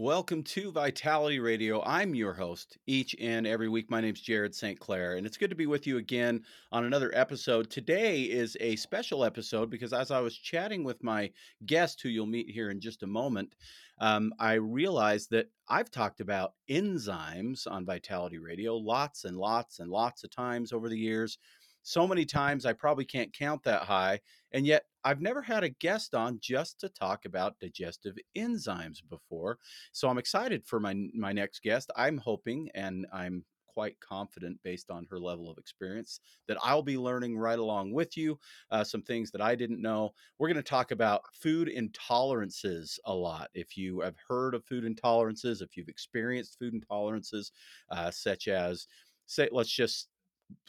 Welcome to Vitality Radio. I'm your host each and every week. My name's Jared St. Clair, and it's good to be with you again on another episode. Today is a special episode because as I was chatting with my guest, who you'll meet here in just a moment, um, I realized that I've talked about enzymes on Vitality Radio lots and lots and lots of times over the years so many times I probably can't count that high. And yet I've never had a guest on just to talk about digestive enzymes before. So I'm excited for my my next guest. I'm hoping and I'm quite confident based on her level of experience that I'll be learning right along with you uh, some things that I didn't know. We're going to talk about food intolerances a lot. If you have heard of food intolerances, if you've experienced food intolerances, uh, such as say, let's just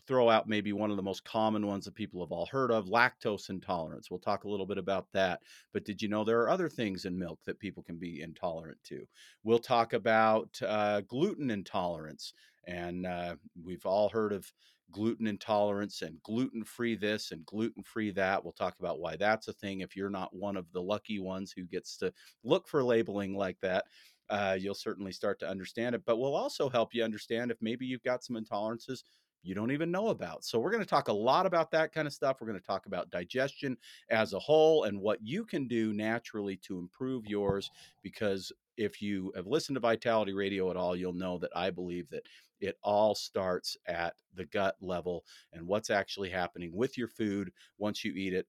throw out maybe one of the most common ones that people have all heard of lactose intolerance. We'll talk a little bit about that. But did you know there are other things in milk that people can be intolerant to? We'll talk about uh, gluten intolerance. And uh, we've all heard of gluten intolerance and gluten free this and gluten free that. We'll talk about why that's a thing if you're not one of the lucky ones who gets to look for labeling like that. Uh, you'll certainly start to understand it, but we'll also help you understand if maybe you've got some intolerances you don't even know about. So, we're going to talk a lot about that kind of stuff. We're going to talk about digestion as a whole and what you can do naturally to improve yours. Because if you have listened to Vitality Radio at all, you'll know that I believe that it all starts at the gut level and what's actually happening with your food once you eat it.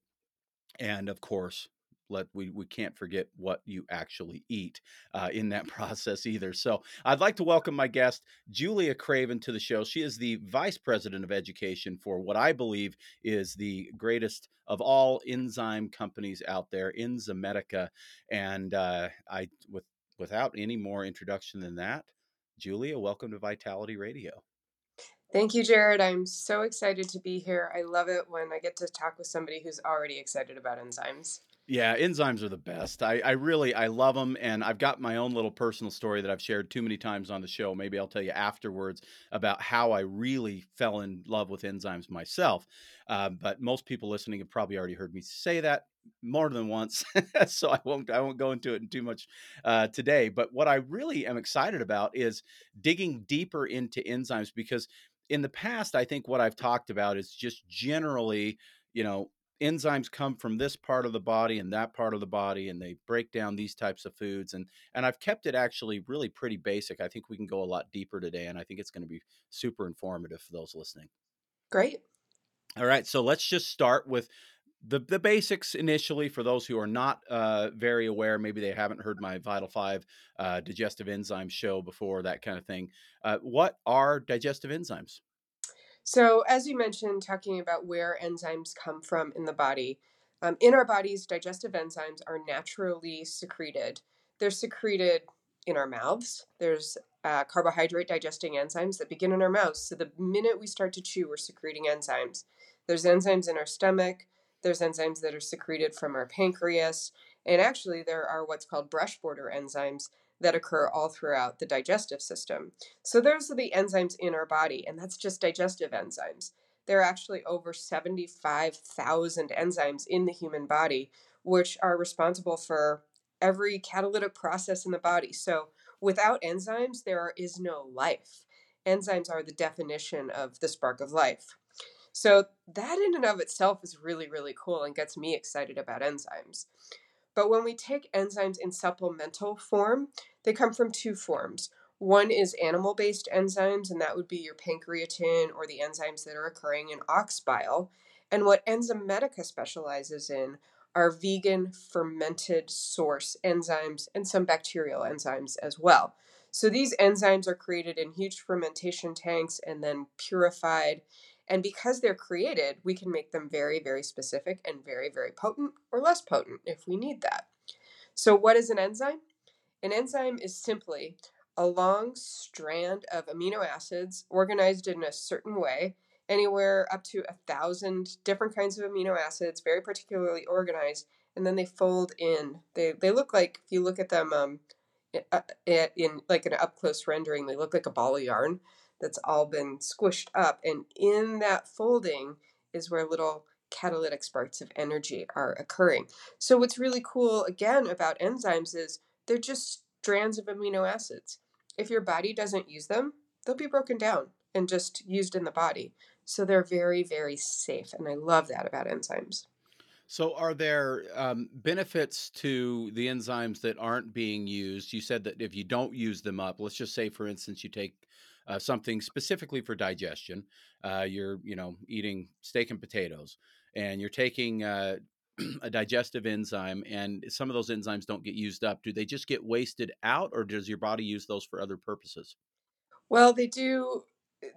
And of course, let we we can't forget what you actually eat uh, in that process either. So I'd like to welcome my guest Julia Craven to the show. She is the vice president of education for what I believe is the greatest of all enzyme companies out there, Enzymedica, and uh, I with without any more introduction than that, Julia, welcome to Vitality Radio. Thank you, Jared. I'm so excited to be here. I love it when I get to talk with somebody who's already excited about enzymes. Yeah, enzymes are the best. I, I really I love them, and I've got my own little personal story that I've shared too many times on the show. Maybe I'll tell you afterwards about how I really fell in love with enzymes myself. Uh, but most people listening have probably already heard me say that more than once, so I won't I won't go into it in too much uh, today. But what I really am excited about is digging deeper into enzymes because in the past, I think what I've talked about is just generally, you know, enzymes come from this part of the body and that part of the body and they break down these types of foods and and I've kept it actually really pretty basic. I think we can go a lot deeper today and I think it's going to be super informative for those listening. Great. All right, so let's just start with the the basics initially for those who are not uh, very aware. Maybe they haven't heard my Vital Five uh, digestive enzyme show before, that kind of thing. Uh, what are digestive enzymes? So, as you mentioned, talking about where enzymes come from in the body, um, in our bodies, digestive enzymes are naturally secreted. They're secreted in our mouths. There's uh, carbohydrate digesting enzymes that begin in our mouths. So, the minute we start to chew, we're secreting enzymes. There's enzymes in our stomach, there's enzymes that are secreted from our pancreas, and actually, there are what's called brush border enzymes that occur all throughout the digestive system. So, those are the enzymes in our body, and that's just digestive enzymes. There are actually over 75,000 enzymes in the human body, which are responsible for every catalytic process in the body. So, without enzymes, there is no life. Enzymes are the definition of the spark of life. So, that in and of itself is really, really cool and gets me excited about enzymes. But when we take enzymes in supplemental form, they come from two forms. One is animal based enzymes, and that would be your pancreatin or the enzymes that are occurring in ox bile. And what Enzymedica specializes in are vegan fermented source enzymes and some bacterial enzymes as well. So these enzymes are created in huge fermentation tanks and then purified. And because they're created, we can make them very, very specific and very, very potent or less potent if we need that. So, what is an enzyme? An enzyme is simply a long strand of amino acids organized in a certain way, anywhere up to a thousand different kinds of amino acids, very particularly organized, and then they fold in. They, they look like, if you look at them um, uh, in like an up close rendering, they look like a ball of yarn that's all been squished up. And in that folding is where little catalytic sparks of energy are occurring. So, what's really cool again about enzymes is they're just strands of amino acids. If your body doesn't use them, they'll be broken down and just used in the body. So they're very, very safe. And I love that about enzymes. So, are there um, benefits to the enzymes that aren't being used? You said that if you don't use them up, let's just say, for instance, you take uh, something specifically for digestion. Uh, you're, you know, eating steak and potatoes, and you're taking uh, a digestive enzyme, and some of those enzymes don't get used up. Do they just get wasted out, or does your body use those for other purposes? Well, they do.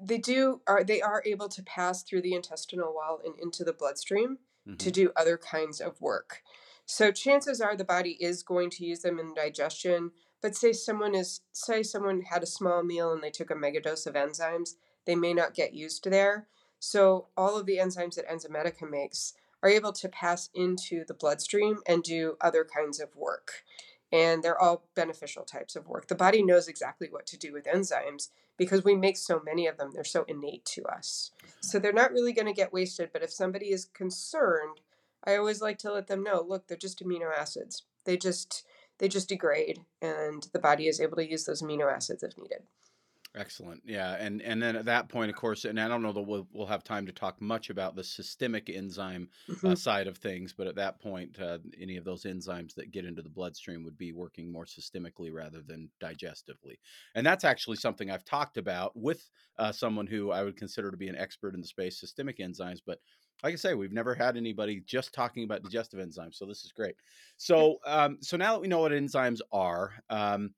They do are they are able to pass through the intestinal wall and into the bloodstream to hmm do other kinds of work. So chances are the body is going to use them in digestion. But say someone is say someone had a small meal and they took a megadose of enzymes, they may not get used there. So all of the enzymes that Enzymedica makes are able to pass into the bloodstream and do other kinds of work. And they're all beneficial types of work. The body knows exactly what to do with enzymes because we make so many of them. They're so innate to us. So they're not really going to get wasted. But if somebody is concerned, I always like to let them know, look, they're just amino acids. They just they just degrade and the body is able to use those amino acids if needed. Excellent. Yeah, and and then at that point, of course, and I don't know that we'll we'll have time to talk much about the systemic enzyme uh, hmm side of things, but at that point, uh, any of those enzymes that get into the bloodstream would be working more systemically rather than digestively. And that's actually something I've talked about with uh, someone who I would consider to be an expert in the space, systemic enzymes. But like I say, we've never had anybody just talking about digestive enzymes, so this is great. So, um, so now that we know what enzymes are. Um,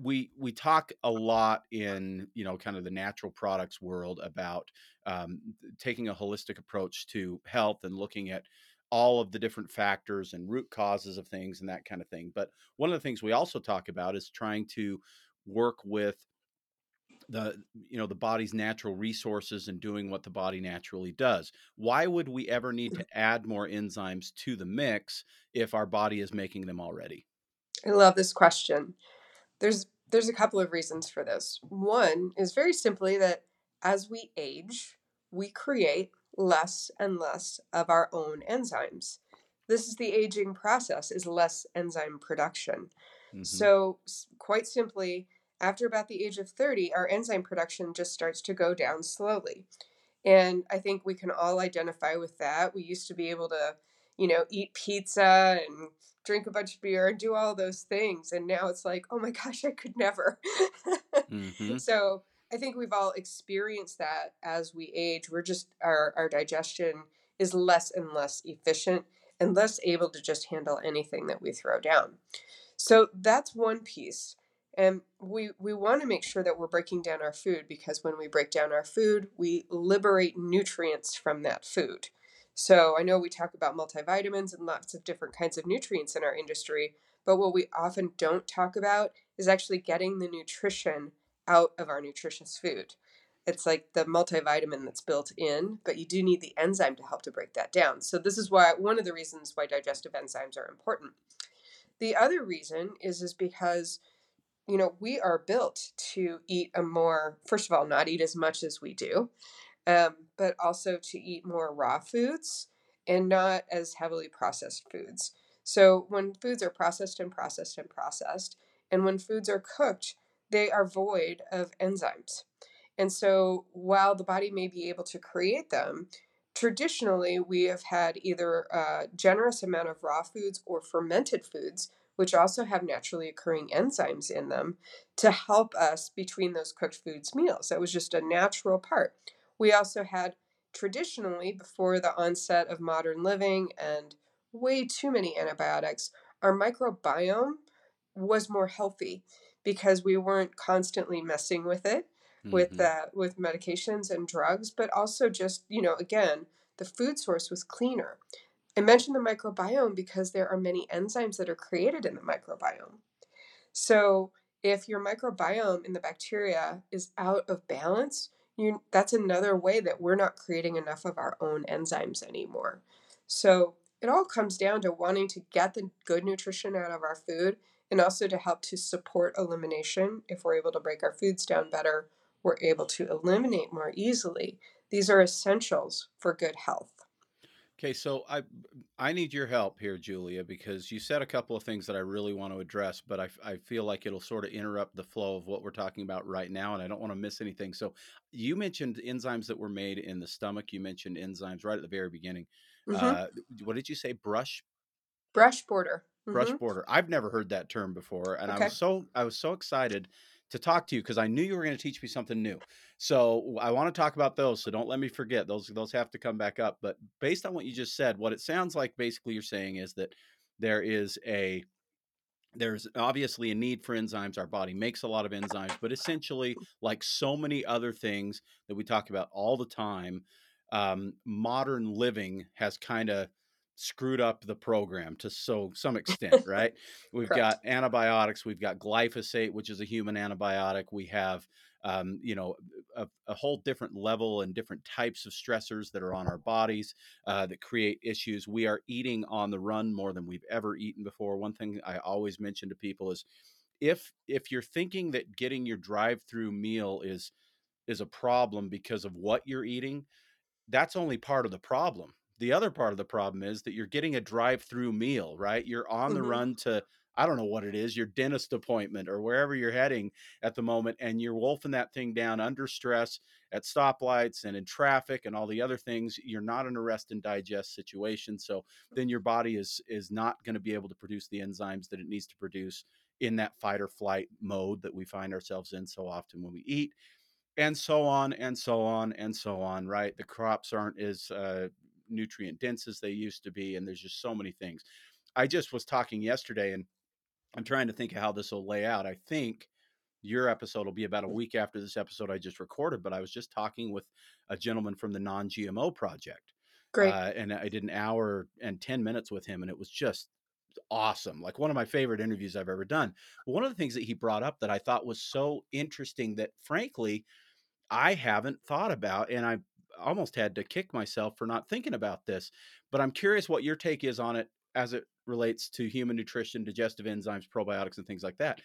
we we talk a lot in you know kind of the natural products world about um, taking a holistic approach to health and looking at all of the different factors and root causes of things and that kind of thing but one of the things we also talk about is trying to work with the you know the body's natural resources and doing what the body naturally does why would we ever need to add more enzymes to the mix if our body is making them already I love this question. There's there's a couple of reasons for this. One is very simply that as we age, we create less and less of our own enzymes. This is the aging process is less enzyme production. hmm So quite simply, after about the age of 30, our enzyme production just starts to go down slowly. And I think we can all identify with that. We used to be able to, you know, eat pizza and drink a bunch of beer and do all those things. And now it's like, oh my gosh, I could never. hmm so I think we've all experienced that as we age. We're just, our, our digestion is less and less efficient and less able to just handle anything that we throw down. So that's one piece. And we we want to make sure that we're breaking down our food because when we break down our food, we liberate nutrients from that food. So I know we talk about multivitamins and lots of different kinds of nutrients in our industry, but what we often don't talk about is actually getting the nutrition out of our nutritious food. It's like the multivitamin that's built in, but you do need the enzyme to help to break that down. So this is why one of the reasons why digestive enzymes are important. The other reason is is because you know we are built to eat a more first of all not eat as much as we do um, but also to eat more raw foods and not as heavily processed foods. So when foods are processed and processed and processed and when foods are cooked they are void of enzymes. And so while the body may be able to create them traditionally we have had either a generous amount of raw foods or fermented foods which also have naturally occurring enzymes in them to help us between those cooked foods meals. That was just a natural part. We also had traditionally, before the onset of modern living and way too many antibiotics, our microbiome was more healthy because we weren't constantly messing with it with hmm uh, with medications and drugs, but also just you know again the food source was cleaner. I mentioned the microbiome because there are many enzymes that are created in the microbiome. So if your microbiome in the bacteria is out of balance, you that's another way that we're not creating enough of our own enzymes anymore. So it all comes down to wanting to get the good nutrition out of our food and also to help to support elimination. If we're able to break our foods down better, we're able to eliminate more easily. These are essentials for good health. Okay, so I I need your help here, Julia, because you said a couple of things that I really want to address, but I, I feel like it'll sort of interrupt the flow of what we're talking about right now, and I don't want to miss anything. So you mentioned enzymes that were made in the stomach. You mentioned enzymes right at the very beginning. hmm Uh, what did you say? Brush Brush border. brush hmm border. I've never heard that term before, and I was so I was so excited to talk to you because I knew you were going to teach me something new. So I want to talk about those. So don't let me forget those. Those have to come back up. But based on what you just said, what it sounds like basically you're saying is that there is a there's obviously a need for enzymes. Our body makes a lot of enzymes, but essentially, like so many other things that we talk about all the time, um, modern living has kind of screwed up the program to so some extent, right? We've Correct. got antibiotics. We've got glyphosate, which is a human antibiotic. We have um, you know, a, a whole different level and different types of stressors that are on our bodies uh, that create issues. We are eating on the run more than we've ever eaten before. One thing I always mention to people is if if you're thinking that getting your drive-through meal is is a problem because of what you're eating, that's only part of the problem. The other part of the problem is that you're getting a drive-through meal, right? You're on the hmm run to I don't know what it is, your dentist appointment or wherever you're heading at the moment, and you're wolfing that thing down under stress at stoplights and in traffic and all the other things. You're not in a rest and digest situation, so then your body is is not going to be able to produce the enzymes that it needs to produce in that fight or flight mode that we find ourselves in so often when we eat and so on and so on and so on right the crops aren't as uh, nutrient dense as they used to be and there's just so many things. I just was talking yesterday and i'm trying to think of how this will lay out. I think your episode will be about a week after this episode i just recorded but i was just talking with a gentleman from the non-gmo project Great. uh, and i did an hour and 10 minutes with him and it was just awesome like one of my favorite interviews i've ever done. One of the things that he brought up that i thought was so interesting that frankly I haven't thought about, and I almost had to kick myself for not thinking about this. But I'm curious what your take is on it as it relates to human nutrition, digestive enzymes, probiotics, and things like that.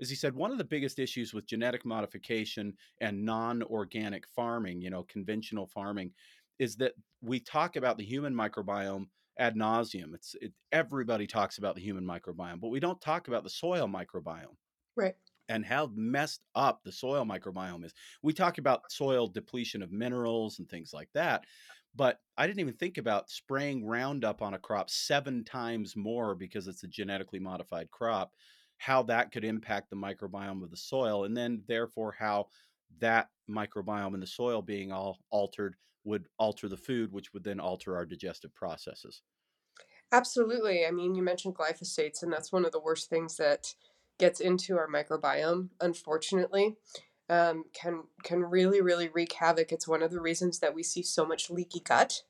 As he said, one of the biggest issues with genetic modification and non organic farming, you know, conventional farming, is that we talk about the human microbiome ad nauseum. It's it, everybody talks about the human microbiome, but we don't talk about the soil microbiome Right. And how messed up the soil microbiome is. We talk about soil depletion of minerals and things like that, but I didn't even think about spraying Roundup on a crop seven times more because it's a genetically modified crop, how that could impact the microbiome of the soil, and then therefore how that microbiome in the soil being all altered would alter the food, which would then alter our digestive processes. Absolutely. I mean, you mentioned glyphosates, and that's one of the worst things that gets into our microbiome, unfortunately. Um, can can really really wreak havoc. It's one of the reasons that we see so much leaky gut,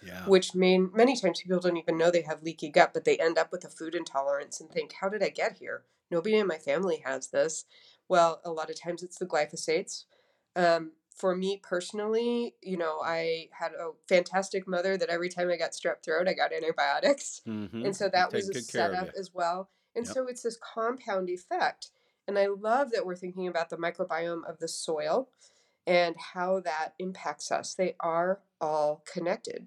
Yeah. which mean many times people don't even know they have leaky gut, but they end up with a food intolerance and think, "How did I get here? Nobody in my family has this." Well, a lot of times it's the glyphosates. Um, for me personally, you know, I had a fantastic mother that every time I got strep throat, I got antibiotics. Mm-hmm. And so that was a good care of setup as well. And Yep. so it's this compound effect. And I love that we're thinking about the microbiome of the soil and how that impacts us. They are all connected.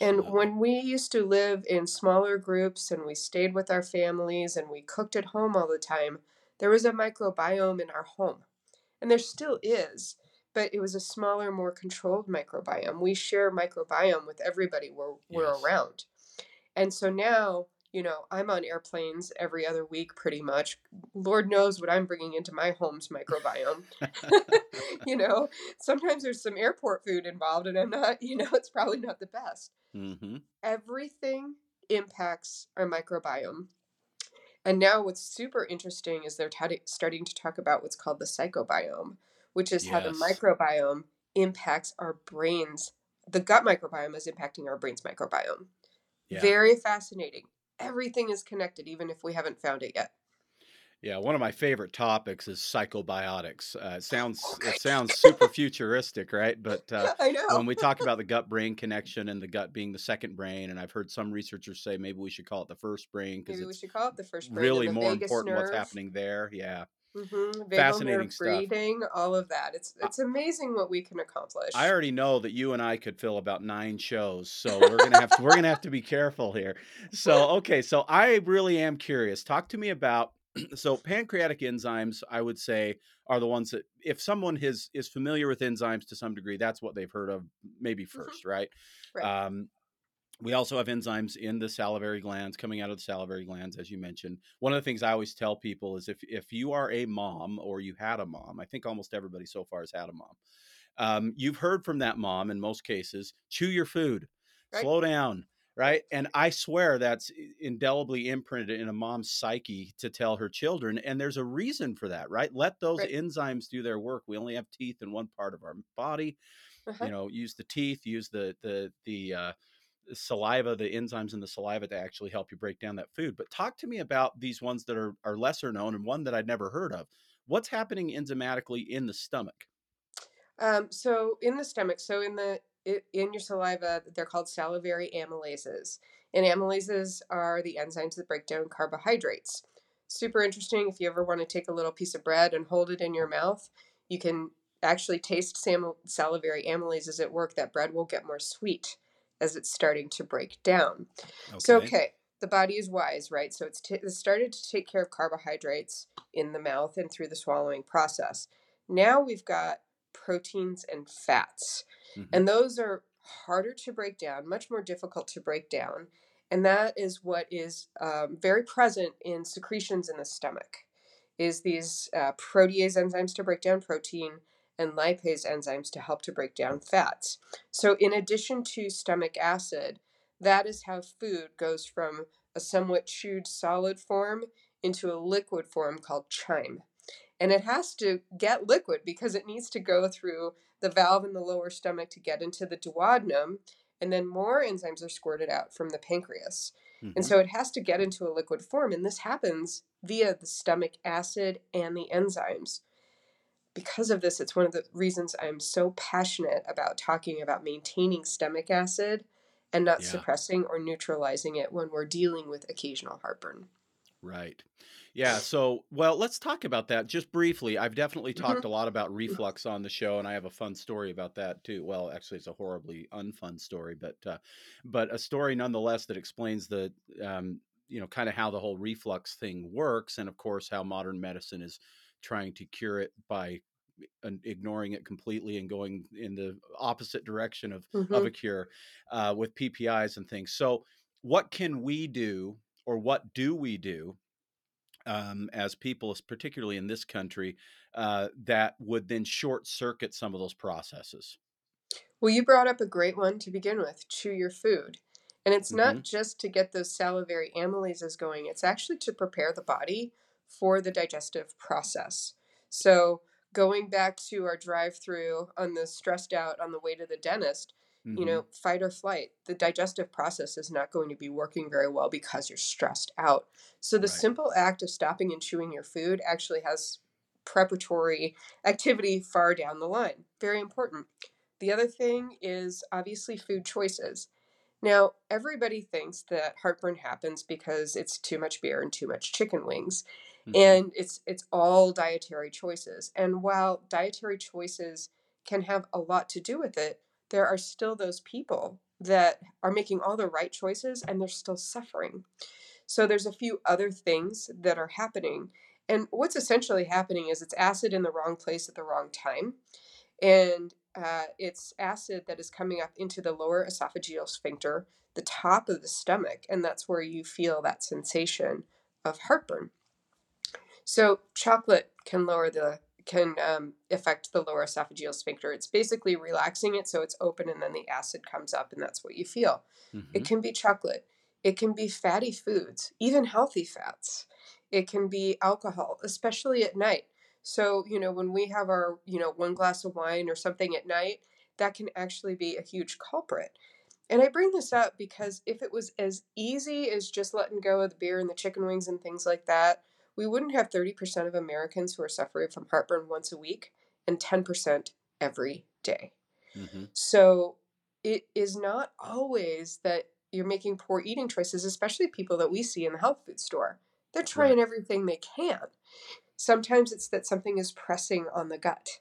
And when we used to live in smaller groups and we stayed with our families and we cooked at home all the time, there was a microbiome in our home. And there still is, but it was a smaller, more controlled microbiome. We share microbiome with everybody we're, we're around. And so now, you know, I'm on airplanes every other week pretty much. Lord knows what I'm bringing into my home's microbiome. you know, sometimes there's some airport food involved and I'm not, you know, it's probably not the best. mm-hmm. Everything impacts our microbiome. And now what's super interesting is they're t- starting to talk about what's called the psychobiome, which is how the microbiome impacts our brains. The gut microbiome is impacting our brain's microbiome. Yeah. Very fascinating. Everything is connected, even if we haven't found it yet. Yeah, one of my favorite topics is psychobiotics. Uh, it sounds Oh, it sounds super futuristic, right? But uh, when we talk about the gut-brain connection and the gut being the second brain, and I've heard some researchers say maybe we should call it the first brain because we it's should call it the first brain really the more important what's happening there. Yeah. Mm-hmm. Fascinating stuff. all of that. It's it's amazing what we can accomplish. I already know that you and I could fill about nine shows, so we're gonna have to we're gonna have to be careful here. So okay, so I really am curious. Talk to me about so pancreatic enzymes. I would say are the ones that if someone is is familiar with enzymes to some degree, that's what they've heard of maybe 1st mm-hmm. right? Right. Um, we also have enzymes in the salivary glands coming out of the salivary glands, as you mentioned. One of the things I always tell people is if if you are a mom or you had a mom, I think almost everybody so far has had a mom. Um, you've heard from that mom in most cases. Chew your food, Right. slow down, right? And I swear that's indelibly imprinted in a mom's psyche to tell her children. And there's a reason for that, right? Let those Right. enzymes do their work. We only have teeth in one part of our body. Uh-huh. You know, use the teeth, use the the the uh, saliva, the enzymes in the saliva to actually help you break down that food. But talk to me about these ones that are are lesser known and one that I'd never heard of. What's happening enzymatically in the stomach? Um, so in the stomach, so in the in your saliva, they're called salivary amylases, and amylases are the enzymes that break down carbohydrates. Super interesting. If you ever want to take a little piece of bread and hold it in your mouth, you can actually taste sam- salivary amylases at work. That bread will get more sweet as it's starting to break down. So, Okay. okay, the body is wise, right? So it's, t- it's started to take care of carbohydrates in the mouth and through the swallowing process. Now we've got proteins and fats, Mhm. and those are harder to break down, much more difficult to break down. And that is what is um, very present in secretions in the stomach, is these uh, protease enzymes to break down protein and lipase enzymes to help to break down fats. So, in addition to stomach acid, that is how food goes from a somewhat chewed solid form into a liquid form called chyme. And it has to get liquid because it needs to go through the valve in the lower stomach to get into the duodenum, and then more enzymes are squirted out from the pancreas. And Mhm. so it has to get into a liquid form, and this happens via the stomach acid and the enzymes because of this, it's one of the reasons I'm so passionate about talking about maintaining stomach acid and not Yeah. suppressing or neutralizing it when we're dealing with occasional heartburn. Right. Yeah. So, well, let's talk about that just briefly. I've definitely Mhm. talked a lot about reflux on the show, and I have a fun story about that too. Well, actually, it's a horribly unfun story, but uh, but a story nonetheless that explains the um, you know kind of how the whole reflux thing works, and of course how modern medicine is trying to cure it by ignoring it completely and going in the opposite direction of of hmm a cure uh, with PPIs and things. So, what can we do, or what do we do? um, as people, particularly in this country, uh, that would then short circuit some of those processes. Well, you brought up a great one to begin with chew your food. And it's hmm not just to get those salivary amylases going, it's actually to prepare the body for the digestive process. So, going back to our drive through on the stressed out on the way to the dentist, you hmm know, fight or flight, the digestive process is not going to be working very well because you're stressed out. So, the Right. simple act of stopping and chewing your food actually has preparatory activity far down the line. Very important. The other thing is obviously food choices. Now, everybody thinks that heartburn happens because it's too much beer and too much chicken wings, hmm and it's it's all dietary choices. And while dietary choices can have a lot to do with it, there are still those people that are making all the right choices and they're still suffering. So there's a few other things that are happening. And what's essentially happening is it's acid in the wrong place at the wrong time and uh, it's acid that is coming up into the lower esophageal sphincter, the top of the stomach, and that's where you feel that sensation of heartburn. So chocolate can lower the can um, affect the lower esophageal sphincter. It's basically relaxing it so it's open, and then the acid comes up, and that's what you feel. hmm It can be chocolate. It can be fatty foods, even healthy fats. It can be alcohol, especially at night. So, you know, when we have our, you know, one glass of wine or something at night, that can actually be a huge culprit. And I bring this up because if it was as easy as just letting go of the beer and the chicken wings and things like that, we wouldn't have 30% of Americans who are suffering from heartburn once a week and 10% every day. hmm So it is not always that you're making poor eating choices, especially people that we see in the health food store. They're Right. trying everything they can. Sometimes it's that something is pressing on the gut.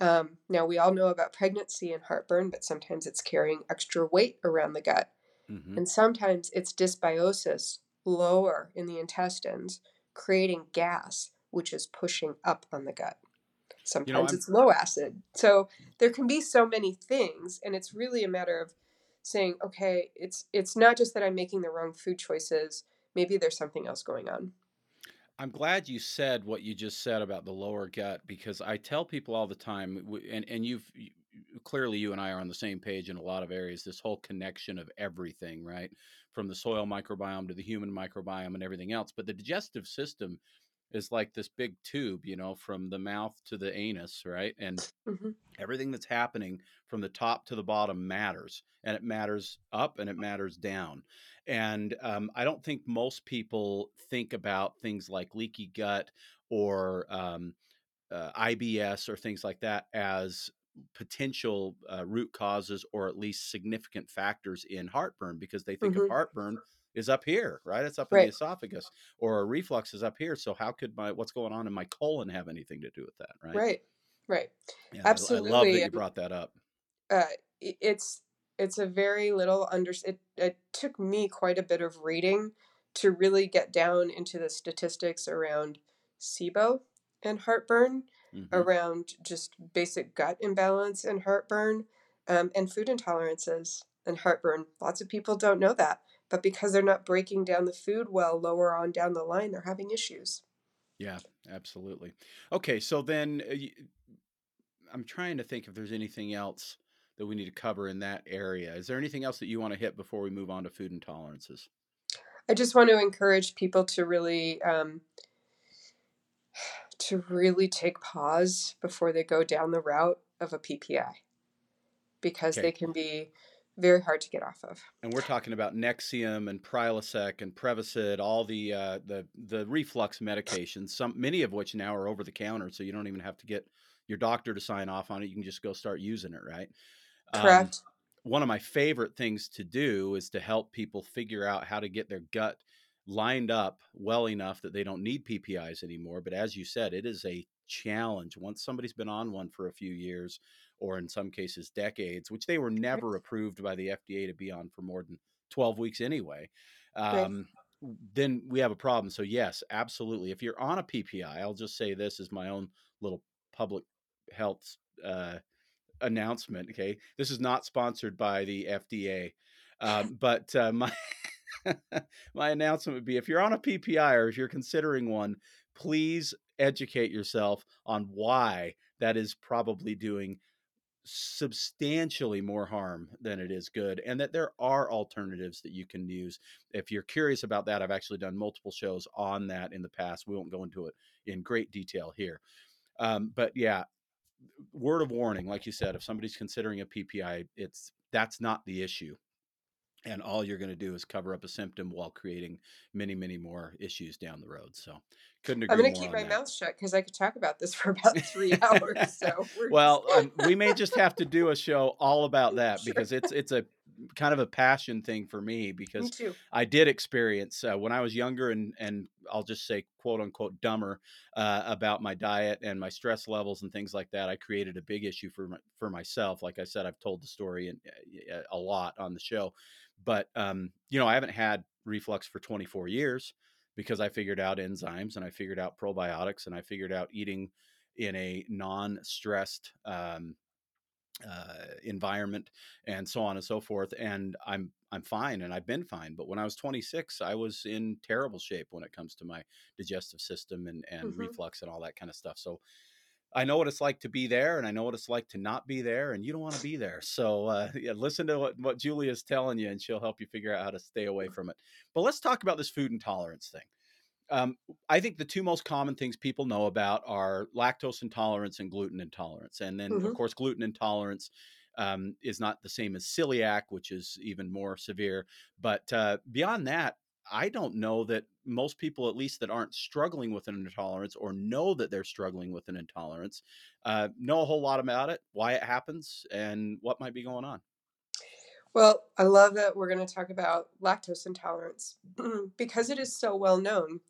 Um, now, we all know about pregnancy and heartburn, but sometimes it's carrying extra weight around the gut. hmm And sometimes it's dysbiosis lower in the intestines, creating gas, which is pushing up on the gut. You know, Sometimes it's low acid. So there can be so many things, and it's really a matter of saying, okay, it's it's not just that I'm making the wrong food choices. Maybe there's something else going on. I'm glad you said what you just said about the lower gut because I tell people all the time, and and you've you, clearly you and I are on the same page in a lot of areas. This whole connection of everything, right, from the soil microbiome to the human microbiome and everything else. But the digestive system is like this big tube, you know, from the mouth to the anus, right, and hmm everything that's happening from the top to the bottom matters and it matters up and it matters down and um, i don't think most people think about things like leaky gut or um, uh, ibs or things like that as potential uh, root causes or at least significant factors in heartburn because they think of hmm heartburn is up here right it's up in the esophagus or a reflux is up here so how could my what's going on in my colon have anything to do with that right right, right. yeah, I, I love that you brought that up. uh, it's it's a very little under. It, it took me quite a bit of reading to really get down into the statistics around SIBO and heartburn, hmm around just basic gut imbalance and heartburn, um, and food intolerances and heartburn. Lots of people don't know that, but because they're not breaking down the food well lower on down the line, they're having issues. Yeah, absolutely. Okay, so then uh, I'm trying to think if there's anything else that we need to cover in that area. Is there anything else that you want to hit before we move on to food intolerances? I just want to encourage people to really um, to really take pause before they go down the route of a PPI because they can be very hard to get off of. and we're talking about Nexium and Prilosec and Prevacid, all the uh, the the reflux medications. Some many of which now are over the counter, so you don't even have to get your doctor to sign off on it. You can just go start using it, right? Um, Correct. one of my favorite things to do is to help people figure out how to get their gut lined up well enough that they don't need PPIs anymore. But as you said, it is a challenge once somebody's been on one for a few years or in some cases decades, which they were Right. never approved by the FDA to be on for more than 12 weeks anyway. Right. Um, then we have a problem. So, yes, absolutely. If you're on a PPI, I'll just say this is my own little public health uh, announcement. Okay, this is not sponsored by the FDA, um, but uh, my my announcement would be: if you're on a PPI or if you're considering one, please educate yourself on why that is probably doing substantially more harm than it is good and that there are alternatives that you can use. If you're curious about that i've actually done multiple shows on that in the past. We won't go into it in great detail here. Um, but yeah word of warning, like you said, if somebody's considering a PPI, it's that's not the issue. And all you're going to do is cover up a symptom while creating many, many more issues down the road. So, couldn't I'm going to keep my that. mouth shut because I could talk about this for about three hours. So well, um, we may just have to do a show all about that sure. because it's it's a kind of a passion thing for me Me because too. I did experience uh, when I was younger and and I'll just say quote unquote dumber uh, about my diet and my stress levels and things like that. I created a big issue for my, for myself. Like I said, I've told the story in, uh, a lot on the show, but um, you know I haven't had reflux for 24 years because I figured out enzymes and I figured out probiotics and I figured out eating in a non-stressed um, uh, environment and so on and so forth and i'm i'm fine and i've been fine but when i was 26 i was in terrible shape when it comes to my digestive system and and hmm reflux and all that kind of stuff so i know what it's like to be there and i know what it's like to not be there and you don't want to be there so uh, yeah, listen to what, what julia's telling you and she'll help you figure out how to stay away from it but let's talk about this food intolerance thing um, I think the two most common things people know about are lactose intolerance and gluten intolerance. And then, of hmm course, gluten intolerance um, is not the same as celiac, which is even more severe. But uh, beyond that, I don't know that most people, at least that aren't struggling with an intolerance or know that they're struggling with an intolerance, uh, know a whole lot about it, why it happens, and what might be going on. Well, I love that we're going to talk about lactose intolerance because it is so well known.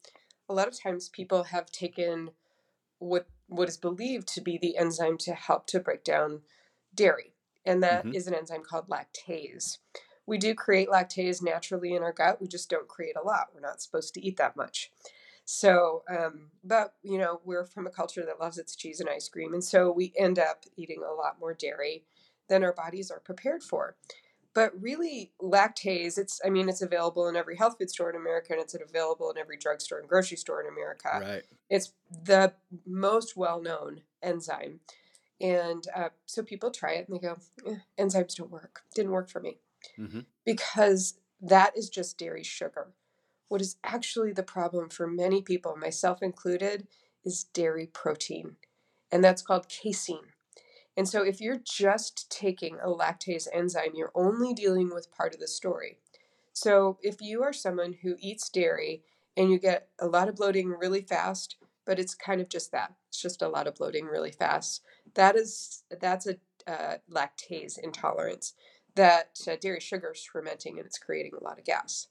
A lot of times people have taken what what is believed to be the enzyme to help to break down dairy, and that Mhm. is an enzyme called lactase. We do create lactase naturally in our gut. We just don't create a lot. We're not supposed to eat that much. So, um, but you know, we're from a culture that loves its cheese and ice cream, and so we end up eating a lot more dairy than our bodies are prepared for. But really, lactase, it's, I mean, it's available in every health food store in America and it's available in every drugstore and grocery store in America. Right. It's the most well known enzyme. And uh, so people try it and they go, eh, enzymes don't work. Didn't work for me. Hmm Because that is just dairy sugar. What is actually the problem for many people, myself included, is dairy protein. And that's called casein. And so if you're just taking a lactase enzyme, you're only dealing with part of the story. So if you are someone who eats dairy and you get a lot of bloating really fast, but it's kind of just that. It's just a lot of bloating really fast. That is that's a uh, lactase intolerance. That uh, dairy sugar is fermenting and it's creating a lot of gas.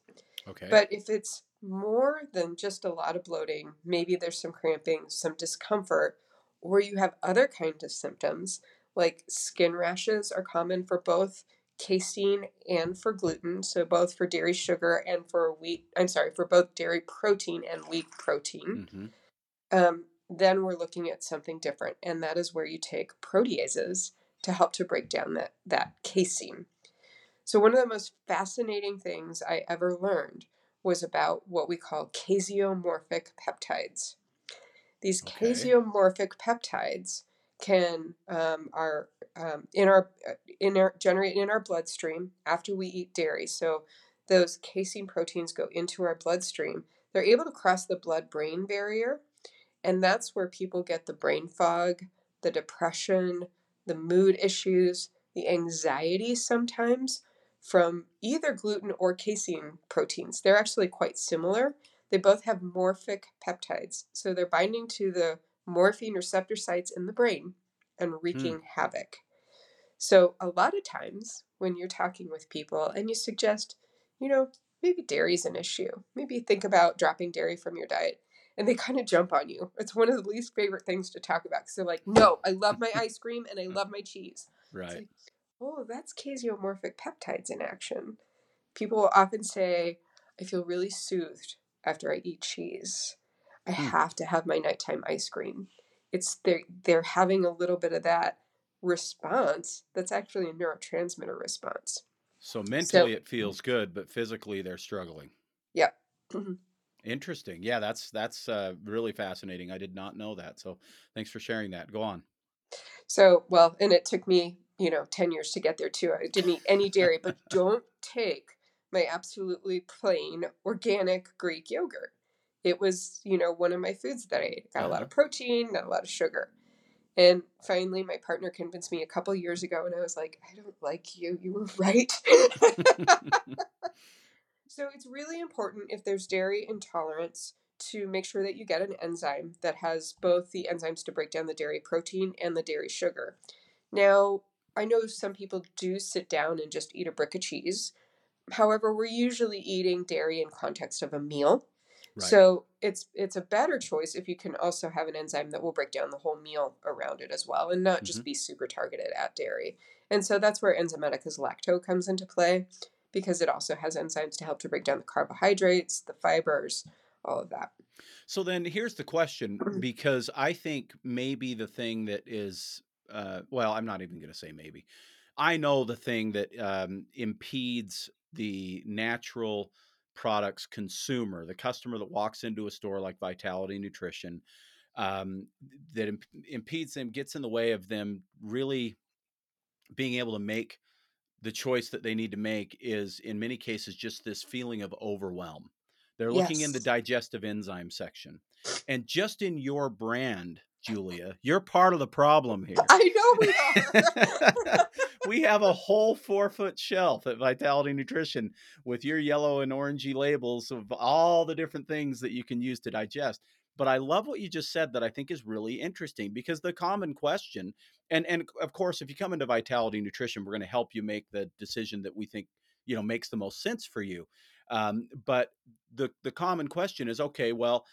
Okay. But if it's more than just a lot of bloating, maybe there's some cramping, some discomfort, or you have other kinds of symptoms like skin rashes are common for both casein and for gluten, so both for dairy sugar and for wheat. I'm sorry, for both dairy protein and wheat protein. hmm Um, then we're looking at something different, and that is where you take proteases to help to break down that that casein. So one of the most fascinating things I ever learned was about what we call caseomorphic peptides. These Okay. casomorphic peptides can um, are um, in our uh, in our generate in our bloodstream after we eat dairy. So those casein proteins go into our bloodstream. They're able to cross the blood-brain barrier, and that's where people get the brain fog, the depression, the mood issues, the anxiety sometimes from either gluten or casein proteins. They're actually quite similar. They both have morphic peptides, so they're binding to the morphine receptor sites in the brain and hmm. wreaking havoc. So, a lot of times when you're talking with people and you suggest, you know, maybe dairy's an issue, maybe think about dropping dairy from your diet, and they kind of jump on you. It's one of the least favorite things to talk about because they're like, no, I love my ice cream and I love my cheese. Right. like, oh, that's caseomorphic peptides in action. People will often say, I feel really soothed after I eat cheese. I Hmm. have to have my nighttime ice cream. It's they're they're having a little bit of that response that's actually a neurotransmitter response. So So mentally it feels good, but physically they're struggling. yeah. Mhm. Interesting. Yeah, that's that's uh, really fascinating. I did not know that. So thanks for sharing that. Go on. So well, and it took me, you know, 10 years to get there too. I didn't eat any dairy, but don't take my absolutely plain organic Greek yogurt. It was, you know, one of my foods that I ate. Got a lot Uh-huh. of protein, not a lot of sugar. And finally, my partner convinced me a couple years ago, and I was like, I don't like you. You were right. so, it's really important if there's dairy intolerance to make sure that you get an enzyme that has both the enzymes to break down the dairy protein and the dairy sugar. Now, I know some people do sit down and just eat a brick of cheese. However, we're usually eating dairy in context of a meal. right. So it's it's a better choice if you can also have an enzyme that will break down the whole meal around it as well, and not just hmm be super targeted at dairy. And so that's where Enzymedica's lacto comes into play, because it also has enzymes to help to break down the carbohydrates, the fibers, all of that. So then here's the question because I think maybe the thing that is, uh, well, I'm not even going to say maybe. I know the thing that um, impedes the natural products consumer, the customer that walks into a store like Vitality Nutrition, um, that imp- impedes them, gets in the way of them really being able to make the choice that they need to make is in many cases just this feeling of overwhelm. They're looking in the digestive enzyme section. And just in your brand, Julia, you're part of the problem here. I know we are. we have a whole four foot shelf at Vitality Nutrition with your yellow and orangey labels of all the different things that you can use to digest. But I love what you just said that I think is really interesting because the common question, and and of course, if you come into Vitality Nutrition, we're going to help you make the decision that we think you know makes the most sense for you. Um, but the the common question is, okay, well,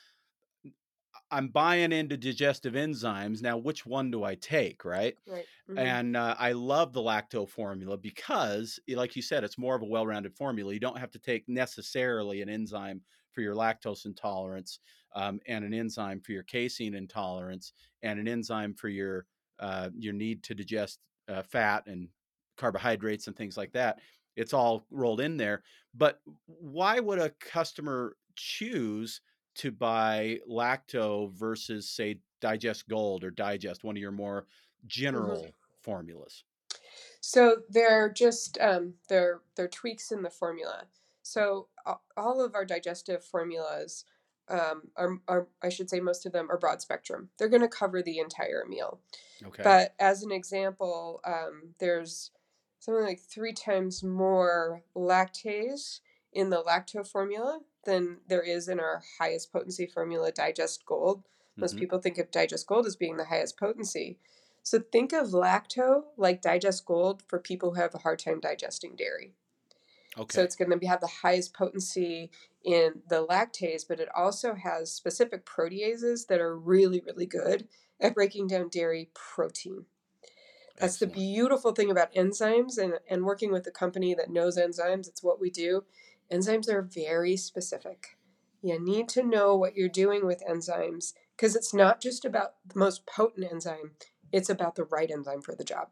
I'm buying into digestive enzymes. Now, which one do I take, right? Right. hmm And uh, I love the lacto formula because, like you said, it's more of a well rounded formula. You don't have to take necessarily an enzyme for your lactose intolerance um, and an enzyme for your casein intolerance and an enzyme for your uh, your need to digest uh, fat and carbohydrates and things like that. It's all rolled in there. But why would a customer choose to buy lacto versus, say, Digest Gold or Digest, one of your more hmm general formulas? So they're just um, they're they're tweaks in the formula. So all of our digestive formulas um, are, are I should say most of them are broad spectrum. They're going to cover the entire meal. Okay. But as an example, um, there's something like three times more lactase in the lacto formula than there is in our highest potency formula, Digest Gold. Most hmm people think of Digest Gold as being the highest potency. So think of lacto like Digest Gold for people who have a hard time digesting dairy. Okay. So it's going to have the highest potency in the lactase, but it also has specific proteases that are really, really good at breaking down dairy protein. That's the beautiful thing about enzymes and, and working with a company that knows enzymes. It's what we do. Enzymes are very specific. You need to know what you're doing with enzymes because it's not just about the most potent enzyme, it's about the right enzyme for the job.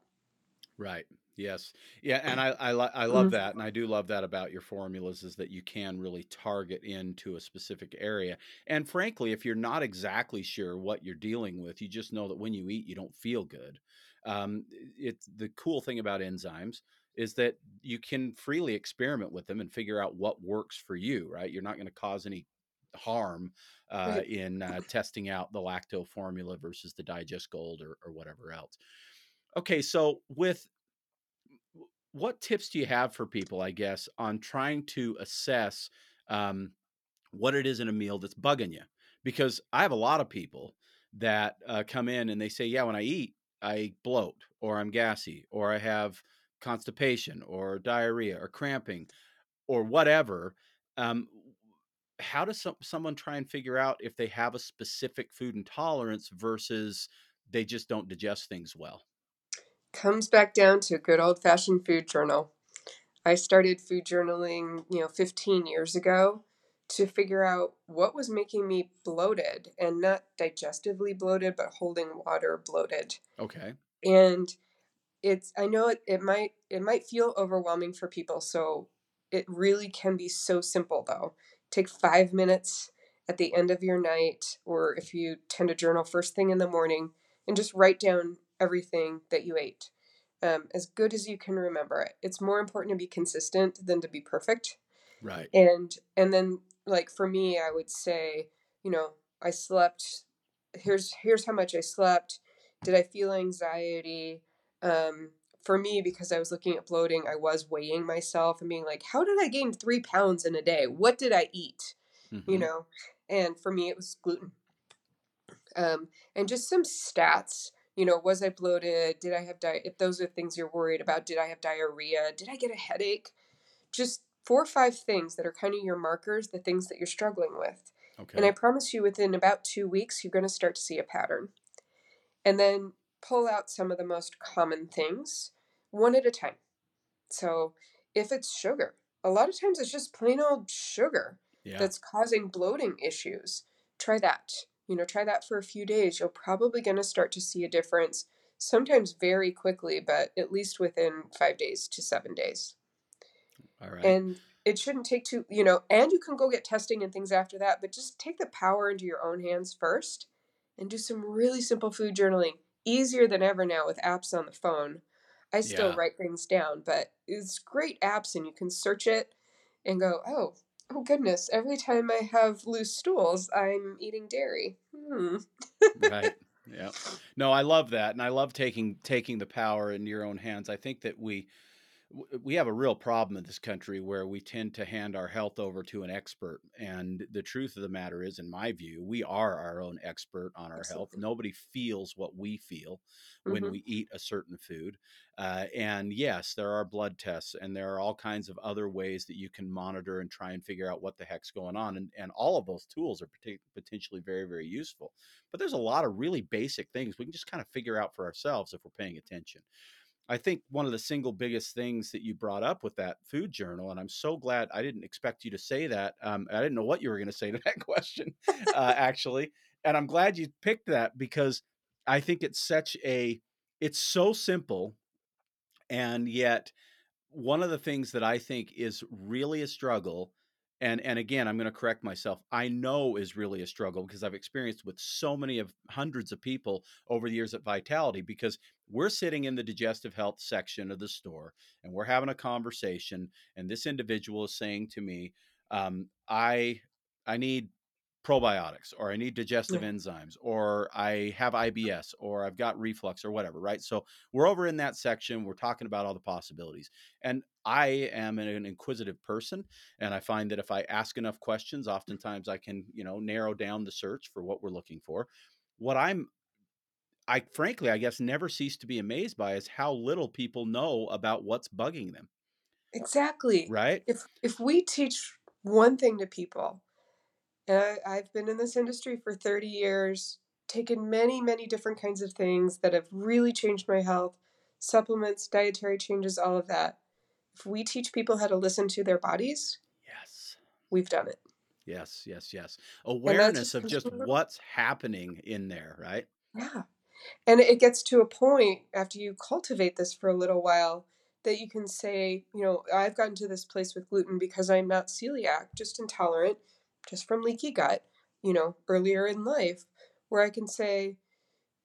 Right. Yes. Yeah. And I I, I love Mhm. that, and I do love that about your formulas is that you can really target into a specific area. And frankly, if you're not exactly sure what you're dealing with, you just know that when you eat, you don't feel good. Um, it's the cool thing about enzymes is that you can freely experiment with them and figure out what works for you. Right. You're not going to cause any harm uh, Right. in uh, testing out the lacto formula versus the digest gold or, or whatever else. Okay, so with what tips do you have for people, I guess, on trying to assess um, what it is in a meal that's bugging you? Because I have a lot of people that uh, come in and they say, Yeah, when I eat, I bloat, or I'm gassy, or I have constipation, or diarrhea, or cramping, or whatever. Um, how does some, someone try and figure out if they have a specific food intolerance versus they just don't digest things well? Comes back down to a good old fashioned food journal. I started food journaling, you know, 15 years ago to figure out what was making me bloated and not digestively bloated, but holding water bloated. Okay. And it's I know it, it might it might feel overwhelming for people, so it really can be so simple though. Take five minutes at the end of your night, or if you tend to journal first thing in the morning, and just write down everything that you ate. Um, as good as you can remember it. It's more important to be consistent than to be perfect Right. and and then like for me i would say you know i slept here's here's how much i slept did i feel anxiety um for me because i was looking at bloating i was weighing myself and being like how did i gain three pounds in a day? What did i eat? You hmm know? And for me it was gluten. Um and just some stats you know was i bloated? Did i have di- if those are things you're worried about did i have diarrhea? Did i get a headache? Just four or five things that are kind of your markers, the things that you're struggling with. Okay. And I promise you, within about two weeks, you're going to start to see a pattern. And then pull out some of the most common things one at a time. So if it's sugar, a lot of times it's just plain old sugar Yeah. that's causing bloating issues. Try that. You know, try that for a few days. You're probably going to start to see a difference, sometimes very quickly, but at least within five days to seven days All right. and it shouldn't take too you know and you can go get testing and things after that but just take the power into your own hands first and do some really simple food journaling easier than ever now with apps on the phone i still Yeah. write things down but it's great apps and you can search it and go oh oh goodness every time i have loose stools i'm eating dairy hmm. Right. Yeah. No, I love that, and I love taking taking the power in your own hands. I think that we we have a real problem in this country where we tend to hand our health over to an expert. And the truth of the matter is, in my view, we are our own expert on our health. Nobody feels what we feel when hmm we eat a certain food. Uh, and yes, there are blood tests and there are all kinds of other ways that you can monitor and try and figure out what the heck's going on. And, and all of those tools are potentially very, very useful. But there's a lot of really basic things we can just kind of figure out for ourselves if we're paying attention. I think one of the single biggest things that you brought up with that food journal, and I'm so glad I didn't expect you to say that. Um, I didn't know what you were going to say to that question, uh, actually, and I'm glad you picked that because I think it's such a, it's so simple, and yet one of the things that I think is really a struggle, and and again, I'm going to correct myself. I know is really a struggle because I've experienced with so many of hundreds of people over the years at Vitality. Because we're sitting in the digestive health section of the store and we're having a conversation, and this individual is saying to me, um, "I I need probiotics or I need digestive Yeah. enzymes or I have IBS or I've got reflux or whatever, right? So we're over in that section. We're talking about all the possibilities. And I am an inquisitive person. And I find that if I ask enough questions, mm. oftentimes I can, you know, narrow down the search for what we're looking for. What I'm I frankly, I guess, never cease to be amazed by is how little people know about what's bugging them, Exactly. right? If if we teach one thing to people, and I, I've been in this industry for 30 years, taken many, many different kinds of things that have really changed my health, supplements, dietary changes, all of that. If we teach people how to listen to their bodies, Yes. we've done it. Yes, yes, yes. Awareness of just what's happening in there, right? Yeah. And it gets to a point after you cultivate this for a little while that you can say, you know, I've gotten to this place with gluten because I'm not celiac, just intolerant, just from leaky gut, you know, earlier in life, where I can say,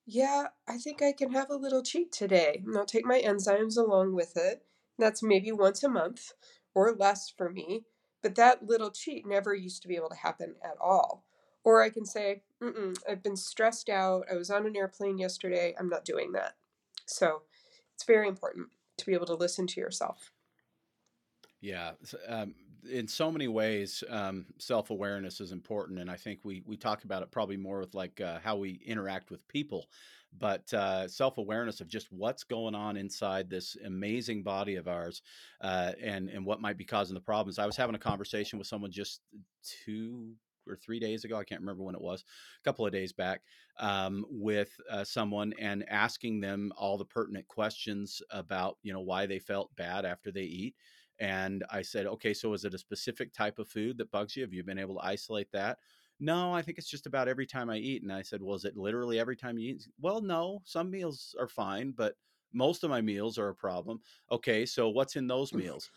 yeah, I think I can have a little cheat today. And I'll take my enzymes along with it. That's maybe once a month or less for me. But that little cheat never used to be able to happen at all. Or I can say, I've been stressed out. I was on an airplane yesterday. I'm not doing that. So it's very important to be able to listen to yourself. Yeah, um, in so many ways, um, self awareness is important, and I think we we talk about it probably more with like uh, how we interact with people, but uh, self awareness of just what's going on inside this amazing body of ours, uh, and and what might be causing the problems. I was having a conversation with someone just two or three days ago. I can't remember when it was, a couple of days back, um, with uh, someone and asking them all the pertinent questions about you know why they felt bad after they eat and I said, okay, so is it a specific type of food that bugs you? Have you been able to isolate that? No, I think it's just about every time I eat. And I said, well, is it literally every time you eat? Well, no, some meals are fine, but most of my meals are a problem. Okay, so what's in those meals?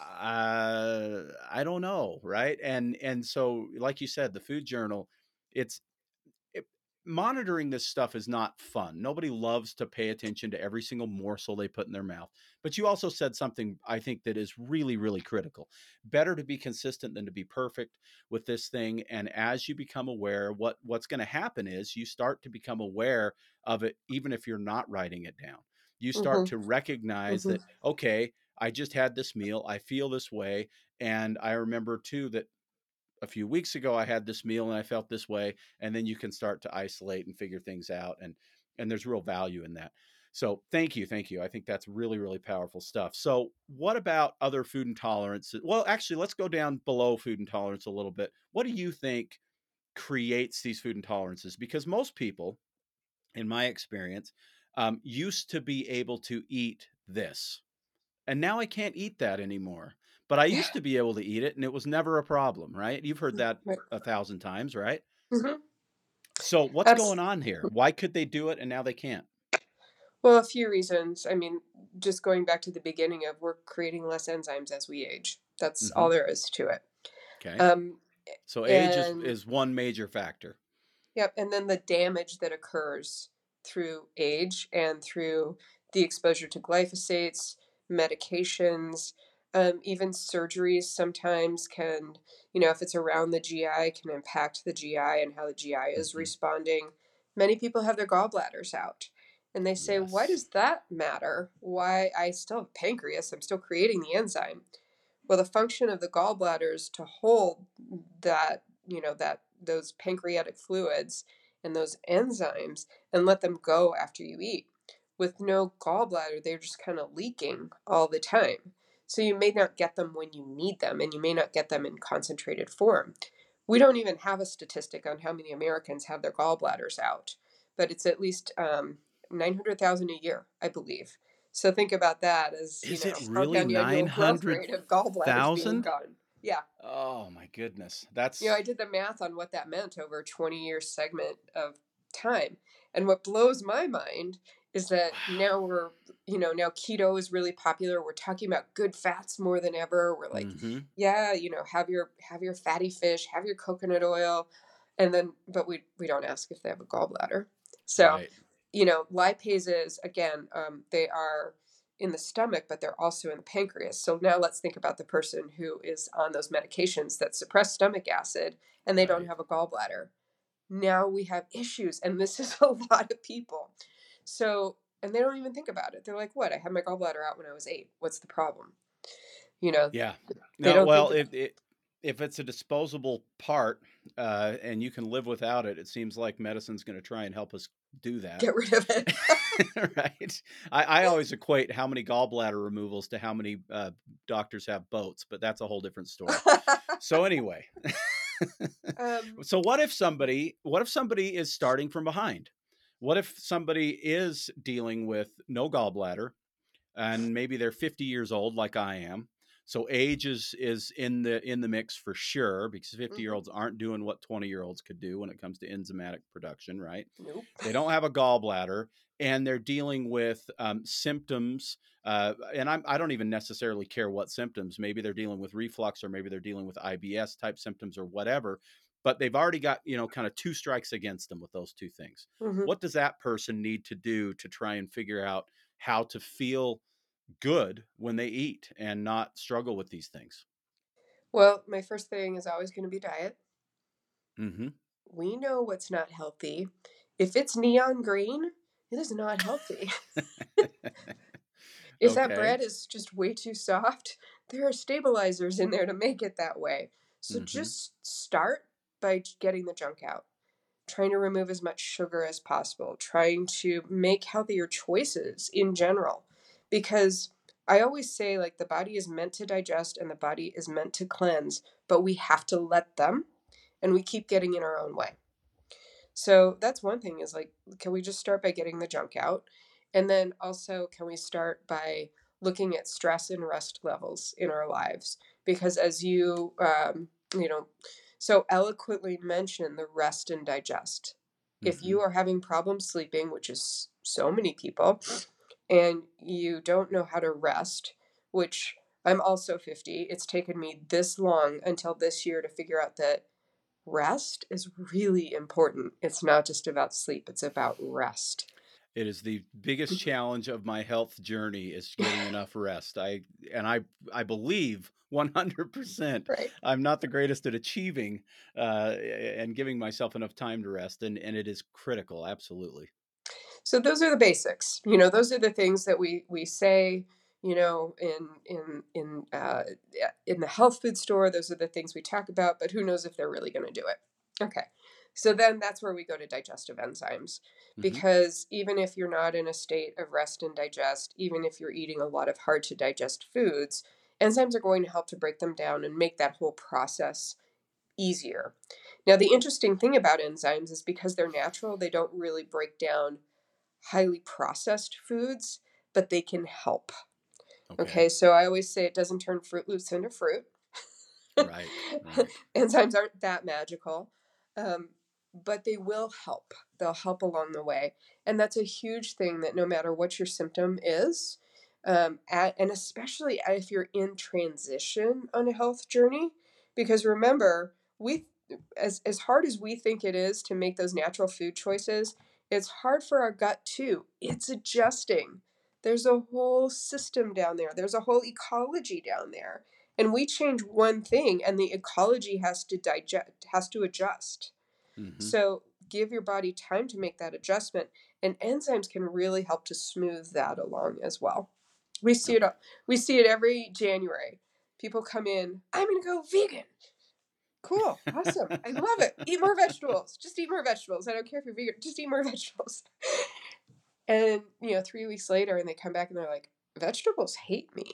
Uh, I don't know, right? And and so, like you said, the food journal, it's it, monitoring this stuff is not fun. Nobody loves to pay attention to every single morsel they put in their mouth. But you also said something I think that is really, really critical. Better to be consistent than to be perfect with this thing. And as you become aware, what what's going to happen is you start to become aware of it, even if you're not writing it down. You start Mm-hmm. to recognize Mm-hmm. that, okay, I just had this meal. I feel this way. And I remember too that a few weeks ago I had this meal and I felt this way and then you can start to isolate and figure things out and and there's real value in that. So thank you, thank you. I think that's really really powerful stuff. So what about other food intolerances? Well, actually, let's go down below food intolerance a little bit. What do you think creates these food intolerances? Because most people, in my experience, um, used to be able to eat this and now I can't eat that anymore. But I Yeah. used to be able to eat it and it was never a problem, right? You've heard that Right. a thousand times, right? Mm-hmm. So what's Abs- going on here? Why could they do it and now they can't? well, a few reasons. I mean, just going back to the beginning of we're creating less enzymes as we age. That's hmm all there is to it. Okay. Um, So age is, is one major factor. Yep, and then the damage that occurs through age and through the exposure to glyphosates, medications, um, even surgeries sometimes can, you know, if it's around the GI, can impact the GI and how the GI is hmm responding. Many people have their gallbladders out. And they say, why does that matter? Why I still have pancreas, I'm still creating the enzyme. Well, the function of the gallbladder is to hold that, you know, that those pancreatic fluids and those enzymes and let them go after you eat. With no gallbladder, they're just kind of leaking all the time. So you may not get them when you need them, and you may not get them in concentrated form. We don't even have a statistic on how many Americans have their gallbladders out, but it's at least um, 900,000 a year, I believe. So think about that as, you Is know, it really annual growth rate of gallbladders being 900,000? Yeah. Oh my goodness. You know, I did the math on what that meant over a 20 year segment of time. And what blows my mind is that wow. now we're, you know, now keto is really popular. We're talking about good fats more than ever. We're like, Mm-hmm. yeah, you know, have your have your fatty fish, have your coconut oil, and then but we we don't ask if they have a gallbladder. So, Right. you know, lipases again, um, they are in the stomach, but they're also in the pancreas. So now let's think about the person who is on those medications that suppress stomach acid and they don't have a gallbladder. Now we have issues, and this is a lot of people. So, and they don't even think about it. They're like, "What? I had my gallbladder out when I was eight. What's the problem?" You know, Yeah. No, well, if it, if it's a disposable part uh, and you can live without it, it seems like medicine's going to try and help us do that. Get rid of it. right. I, I always equate how many gallbladder removals to how many uh, doctors have boats, but that's a whole different story. So anyway, um, so what if somebody what if somebody is starting from behind? What if somebody is dealing with no gallbladder and maybe they're 50 years old like I am. So age is is in the in the mix for sure because 50 year mhm. olds aren't doing what 20 year olds could do when it comes to enzymatic production, right? Nope. They don't have a gallbladder and they're dealing with um, symptoms. Uh, and I'm, I don't even necessarily care what symptoms. Maybe they're dealing with reflux or maybe they're dealing with IBS type symptoms or whatever. But they've already got, you know, kind of two strikes against them with those two things. hmm What does that person need to do to try and figure out how to feel good when they eat and not struggle with these things? Well, my first thing is always going to be diet. hmm We know what's not healthy. If it's neon green, it is not healthy. If that bread is just way too soft, there are stabilizers in there to make it that way. So hmm just start by getting the junk out, trying to remove as much sugar as possible, trying to make healthier choices in general. Because I always say, like, the body is meant to digest and the body is meant to cleanse, but we have to let them, and we keep getting in our own way. So that's one thing is like, can we just start by getting the junk out? And then also, can we start by looking at stress and rest levels in our lives? Because as you, um, you know, so eloquently mentioned the rest and digest. If hmm you are having problems sleeping, which is so many people, and you don't know how to rest, which I'm also 50, it's taken me this long until this year to figure out that rest is really important. It's not just about sleep, it's about rest. It is the biggest challenge of my health journey is getting enough rest. I and I I believe 100% Right. I'm not the greatest at achieving uh, and giving myself enough time to rest, and and it is critical. Absolutely. So those are the basics. You know, those are the things that we we say. You know, in in in uh, in the health food store, those are the things we talk about. But who knows if they're really going to do it? Okay, so then that's where we go to digestive enzymes, hmm because even if you're not in a state of rest and digest, even if you're eating a lot of hard to digest foods, enzymes are going to help to break them down and make that whole process easier. Now, the interesting thing about enzymes is because they're natural, they don't really break down highly processed foods, but they can help. Okay. Okay, so I always say it doesn't turn Fruit Loops into fruit. Right. Right. Enzymes aren't that magical, um, but they will help. They'll help along the way. And that's a huge thing that no matter what your symptom is, um, at, and especially if you're in transition on a health journey, because remember, we as as hard as we think it is to make those natural food choices, it's hard for our gut too. It's adjusting. There's a whole system down there. There's a whole ecology down there. And we change one thing and the ecology has to digest has to adjust. Hmm So give your body time to make that adjustment. And enzymes can really help to smooth that along as well. We see it. We see it every January. People come in. I'm going to go vegan. Cool, awesome. I love it. Eat more vegetables. Just eat more vegetables. I don't care if you're vegan. Just eat more vegetables. And you know, three weeks later, and they come back and they're like, "Vegetables hate me."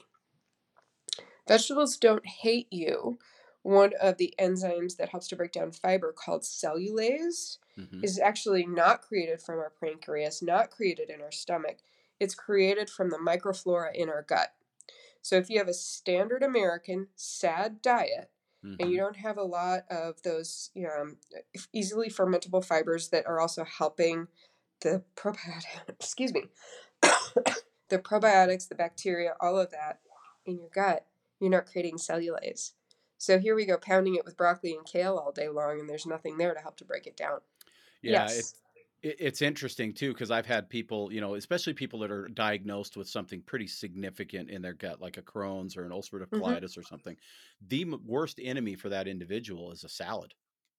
Vegetables don't hate you. One of the enzymes that helps to break down fiber, called cellulase, hmm is actually not created from our pancreas, not created in our stomach. It's created from the microflora in our gut. So if you have a standard American SAD diet and you hmm don't have a lot of those you know, um, easily fermentable fibers that are also helping the probiotic, excuse me, the probiotics, the bacteria, all of that in your gut, you're not creating cellulase. So here we go pounding it with broccoli and kale all day long, and there's nothing there to help to break it down. Yeah, Yes. it's it's interesting too because I've had people, you know, especially people that are diagnosed with something pretty significant in their gut, like a Crohn's or an ulcerative hmm colitis or something. The worst enemy for that individual is a salad.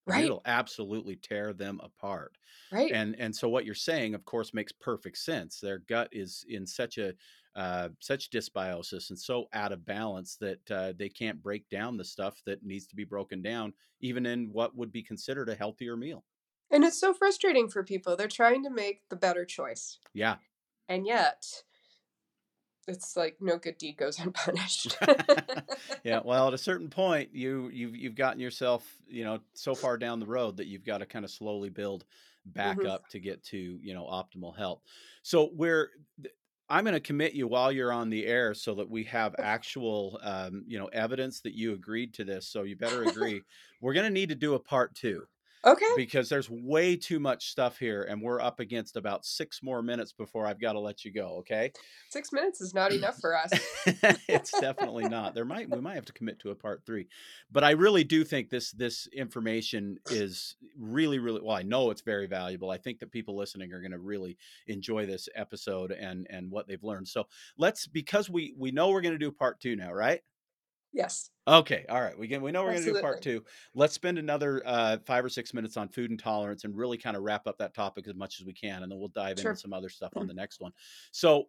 Right. it'll absolutely tear them apart. Right. And and so what you're saying, of course, makes perfect sense. Their gut is in such a uh, such dysbiosis and so out of balance that uh, they can't break down the stuff that needs to be broken down, even in what would be considered a healthier meal. And it's so frustrating for people. They're trying to make the better choice. Yeah. And yet, it's like no good deed goes unpunished. yeah. Well, at a certain point, you you've you've gotten yourself, you know, so far down the road that you've got to kind of slowly build back hmm up to get to, you know, optimal health. So we're th- I'm going to commit you while you're on the air so that we have actual, um, you know, evidence that you agreed to this. So you better agree. We're going to need to do a part two Okay. because there's way too much stuff here, and we're up against about six more minutes before I've got to let you go. Okay. Six minutes is not enough for us. it's definitely not. There might we might have to commit to a part three, but I really do think this this information is really really well. I know it's very valuable. I think that people listening are going to really enjoy this episode and and what they've learned. So let's because we we know we're going to do part two now, right? Yes. Okay, all right. We can we know we're going to do part two. Let's spend another uh, five or six minutes on food intolerance and really kind of wrap up that topic as much as we can, and then we'll dive into some other stuff on the next one. So,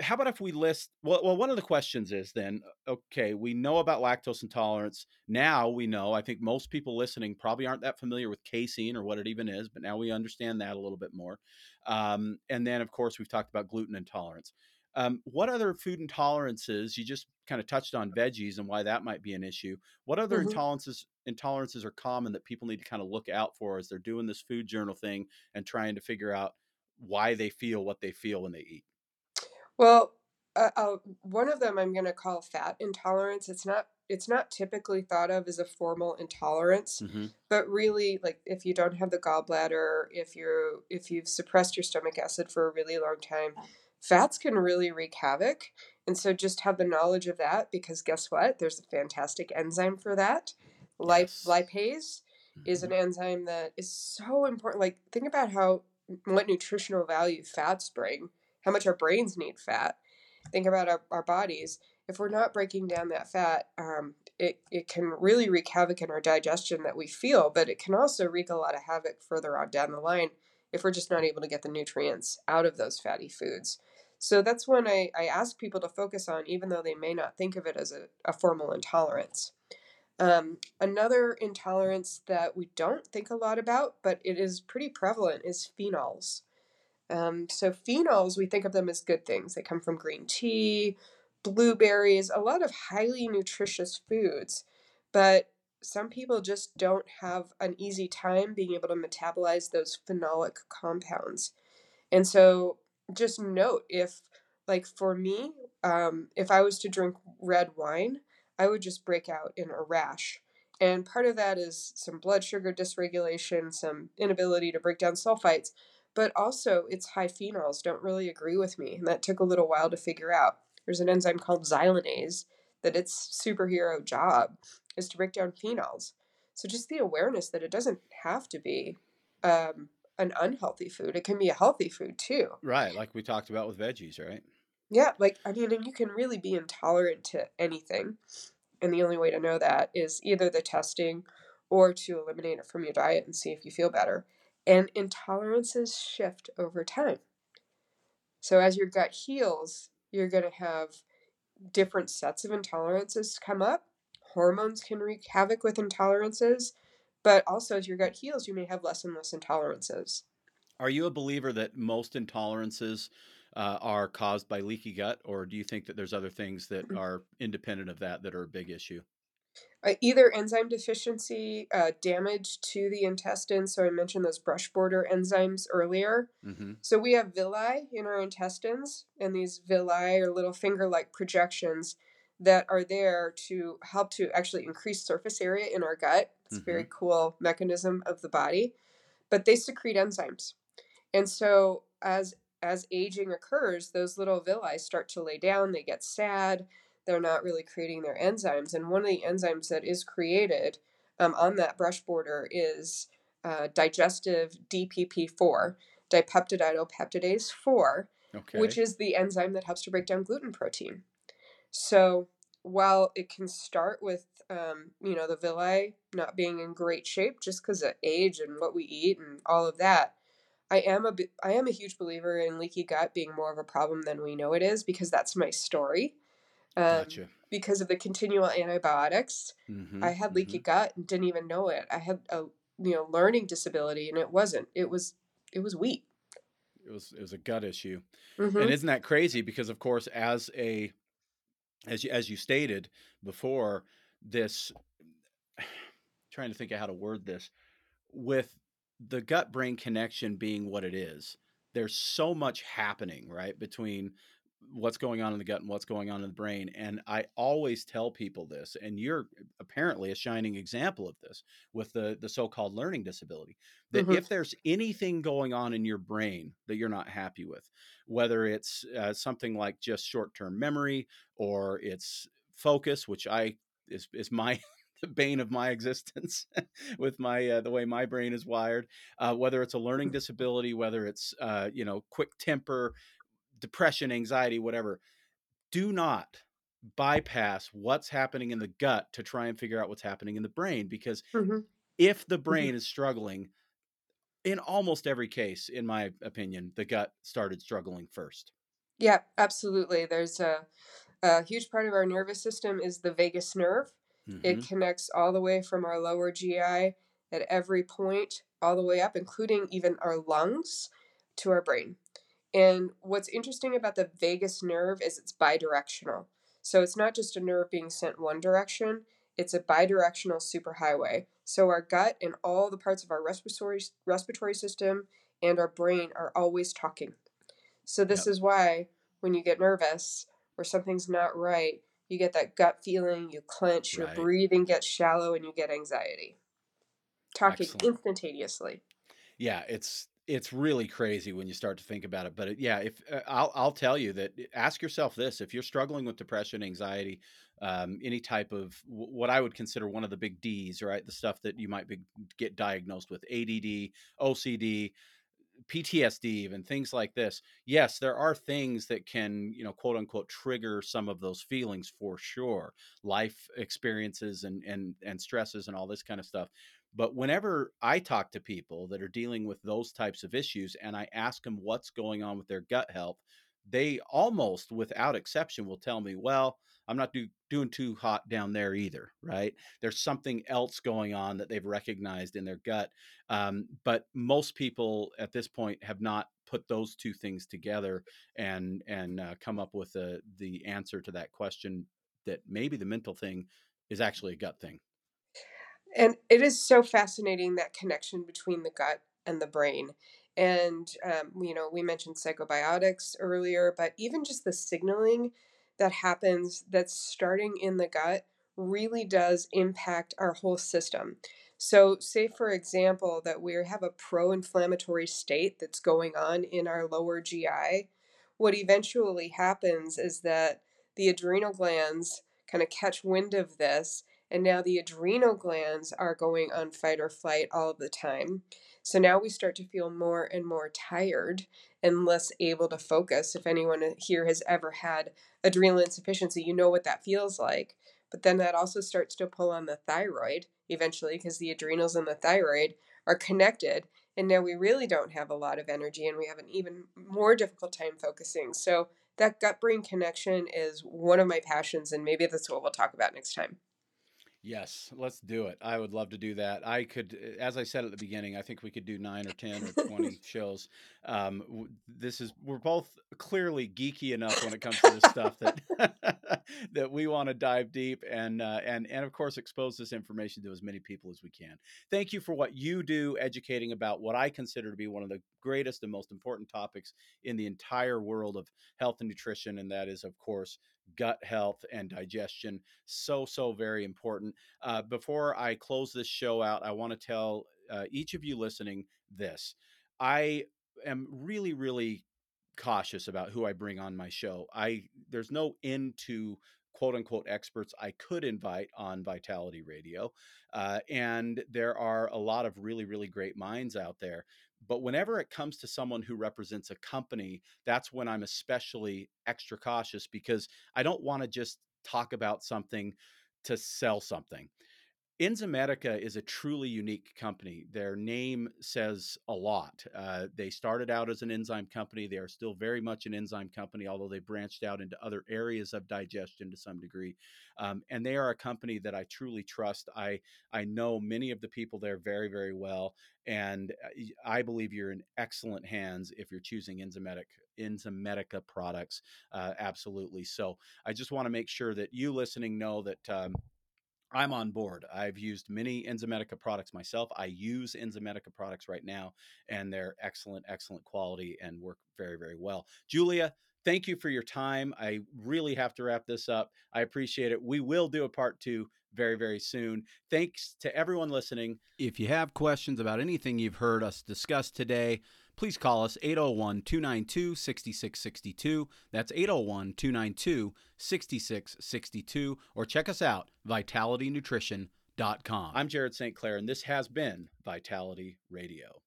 how about if we list? Well, well, one of the questions is then, okay, we know about lactose intolerance. Now we know. I think most people listening probably aren't that familiar with casein or what it even is, but now we understand that a little bit more. Um, and then, of course, we've talked about gluten intolerance. Um, what other food intolerances? You just kind of touched on veggies and why that might be an issue. What other hmm intolerances intolerances are common that people need to kind of look out for as they're doing this food journal thing and trying to figure out why they feel what they feel when they eat? Well, uh, uh, one of them I'm going to call fat intolerance. It's not it's not typically thought of as a formal intolerance, hmm but really like if you don't have the gallbladder, if you're if you've suppressed your stomach acid for a really long time, fats can really wreak havoc. And so just have the knowledge of that because guess what? There's a fantastic enzyme for that. Lip- lipase is an enzyme that is so important. Like think about how what nutritional value fats bring, how much our brains need fat. Think about our, our bodies. If we're not breaking down that fat, um, it, it can really wreak havoc in our digestion that we feel, but it can also wreak a lot of havoc further on down the line if we're just not able to get the nutrients out of those fatty foods. So that's when I, I ask people to focus on, even though they may not think of it as a, a formal intolerance. Um, another intolerance that we don't think a lot about, but it is pretty prevalent, is phenols. Um, so phenols, we think of them as good things. They come from green tea, blueberries, a lot of highly nutritious foods. But some people just don't have an easy time being able to metabolize those phenolic compounds. And so just note if, like for me, um, if I was to drink red wine, I would just break out in a rash. And part of that is some blood sugar dysregulation, some inability to break down sulfites, but also its high phenols don't really agree with me. And that took a little while to figure out. There's an enzyme called xylanase that its superhero job is to break down phenols. So just the awareness that it doesn't have to be um, an unhealthy food. It can be a healthy food too. Right, like we talked about with veggies, right? Yeah, like I mean, and you can really be intolerant to anything. And the only way to know that is either the testing or to eliminate it from your diet and see if you feel better. and intolerances shift over time. So as your gut heals, you're going to have different sets of intolerances come up. Hormones can wreak havoc with intolerances, but also as your gut heals, you may have less and less intolerances. Are you a believer that most intolerances uh, are caused by leaky gut, or do you think that there's other things that Mm. are independent of that that are a big issue? Uh, either enzyme deficiency, uh, damage to the intestines. So I mentioned those brush border enzymes earlier. hmm So we have villi in our intestines, and these villi are little finger-like projections that are there to help to actually increase surface area in our gut. It's a very cool mechanism of the body, but they secrete enzymes. And so as as aging occurs, those little villi start to lay down, they get sad, they're not really creating their enzymes. And one of the enzymes that is created um, on that brush border is uh, digestive DPP4, dipeptidylpeptidase 4, Okay. which is the enzyme that helps to break down gluten protein. So while it can start with, um, you know, the villi not being in great shape just because of age and what we eat and all of that, I am a I am a huge believer in leaky gut being more of a problem than we know it is because that's my story. Um, Gotcha. because of the continual antibiotics, hmm I had leaky gut and didn't even know it. I had a you know learning disability and it wasn't. It was it was wheat. It was it was a gut issue, hmm and isn't that crazy? Because of course, as a as you, as you stated before, this trying to think of how to word this with the gut brain connection being what it is. There's so much happening right between what's going on in the gut and what's going on in the brain. And I always tell people this, and you're apparently a shining example of this with the the so-called learning disability. That hmm if there's anything going on in your brain that you're not happy with, whether it's uh, something like just short-term memory or it's focus, which I is is my the bane of my existence with my uh, the way my brain is wired. Uh, whether it's a learning disability, whether it's uh, you know quick temper, depression, anxiety, whatever, do not bypass what's happening in the gut to try and figure out what's happening in the brain because hmm if the hmm brain is struggling in almost every case in my opinion the gut started struggling first Yeah, absolutely. There's a, a huge part of our nervous system is the vagus nerve. hmm It connects all the way from our lower GI at every point, all the way up, including even our lungs, to our brain. And what's interesting about the vagus nerve is it's bidirectional. So it's not just a nerve being sent one direction, it's a bidirectional superhighway. So our gut and all the parts of our respiratory respiratory system and our brain are always talking. So this yep is why when you get nervous or something's not right, you get that gut feeling, you clench, your right breathing gets shallow, and you get anxiety. Talking excellent instantaneously. yeah it's it's really crazy when you start to think about it but yeah if uh, I'll, I'll tell you that eh, ask yourself this if you're struggling with depression anxiety um, any type of wh- what i would consider one of the big d's right the stuff that you might be, get diagnosed with add ocd PTSD, even things like this. Yes, there are things that can, you know, quote unquote, trigger some of those feelings for sure, life experiences and and and stresses and all this kind of stuff. But whenever I talk to people that are dealing with those types of issues and I ask them what's going on with their gut health, they almost without exception will tell me, well, I'm not do, doing too hot down there either, right? There's something else going on that they've recognized in their gut um, but most people at this point have not put those two things together and and uh, come up with the the answer to that question that maybe the mental thing is actually a gut thing. And it is so fascinating that connection between the gut and the brain. And, um, you know, we mentioned psychobiotics earlier, but even just the signaling that happens that's starting in the gut really does impact our whole system. So, say for example, that we have a pro inflammatory state that's going on in our lower GI. What eventually happens is that the adrenal glands kind of catch wind of this and now the adrenal glands are going on fight or flight all the time. So now we start to feel more and more tired and less able to focus. If anyone here has ever had adrenal insufficiency, you know what that feels like. But then that also starts to pull on the thyroid eventually because the adrenals and the thyroid are connected. And now we really don't have a lot of energy and we have an even more difficult time focusing. So, that gut brain connection is one of my passions, and maybe that's what we'll talk about next time. Yes, let's do it. I would love to do that. I could, eh, as I said at the beginning, I think we could do nine or 10 or 20 shows. Um, this is, we're both clearly geeky enough when it comes to this stuff that, that we want to dive deep and, uh, and, and of course, expose this information to as many people as we can. Thank you for what you do educating about what I consider to be one of the greatest and most important topics in the entire world of health and nutrition. And that is, of course, gut health and digestion. So, so very important. Uh, before I close this show out, I want to tell uh, each of you listening this. I am really, really cautious about who I bring on my show. I there's no end to quote unquote experts I could invite on Vitality Radio, uh, and there are a lot of really, really great minds out there. But whenever it comes to someone who represents a company, that's when I'm especially extra cautious because I don't want to just talk about something to sell something. Enzymedica is a truly unique company. Their name says a lot. Uh, they started out as an enzyme company. They are still very much an enzyme company, although they branched out into other areas of digestion to some degree. Um, and they are a company that I truly trust. I I know many of the people there very very well, and uh, I believe you're in excellent hands if you're choosing Enzymedic Enzymedica products. Uh, absolutely. So I just want to make sure that you listening know that. Um, I'm on board. I've used many Enzymedica products myself. I use Enzymedica products right now, and they're excellent, excellent quality and work very, very well. Julia, thank you for your time. I really have to wrap this up. I appreciate it. We will do a part two very, very soon. Thanks to everyone listening. If you have questions about anything you've heard us discuss today, please call us 801 292 6662. That's 801 292 6662. Or check us out, vitalitynutrition.com. I'm Jared St. Clair, and this has been Vitality Radio.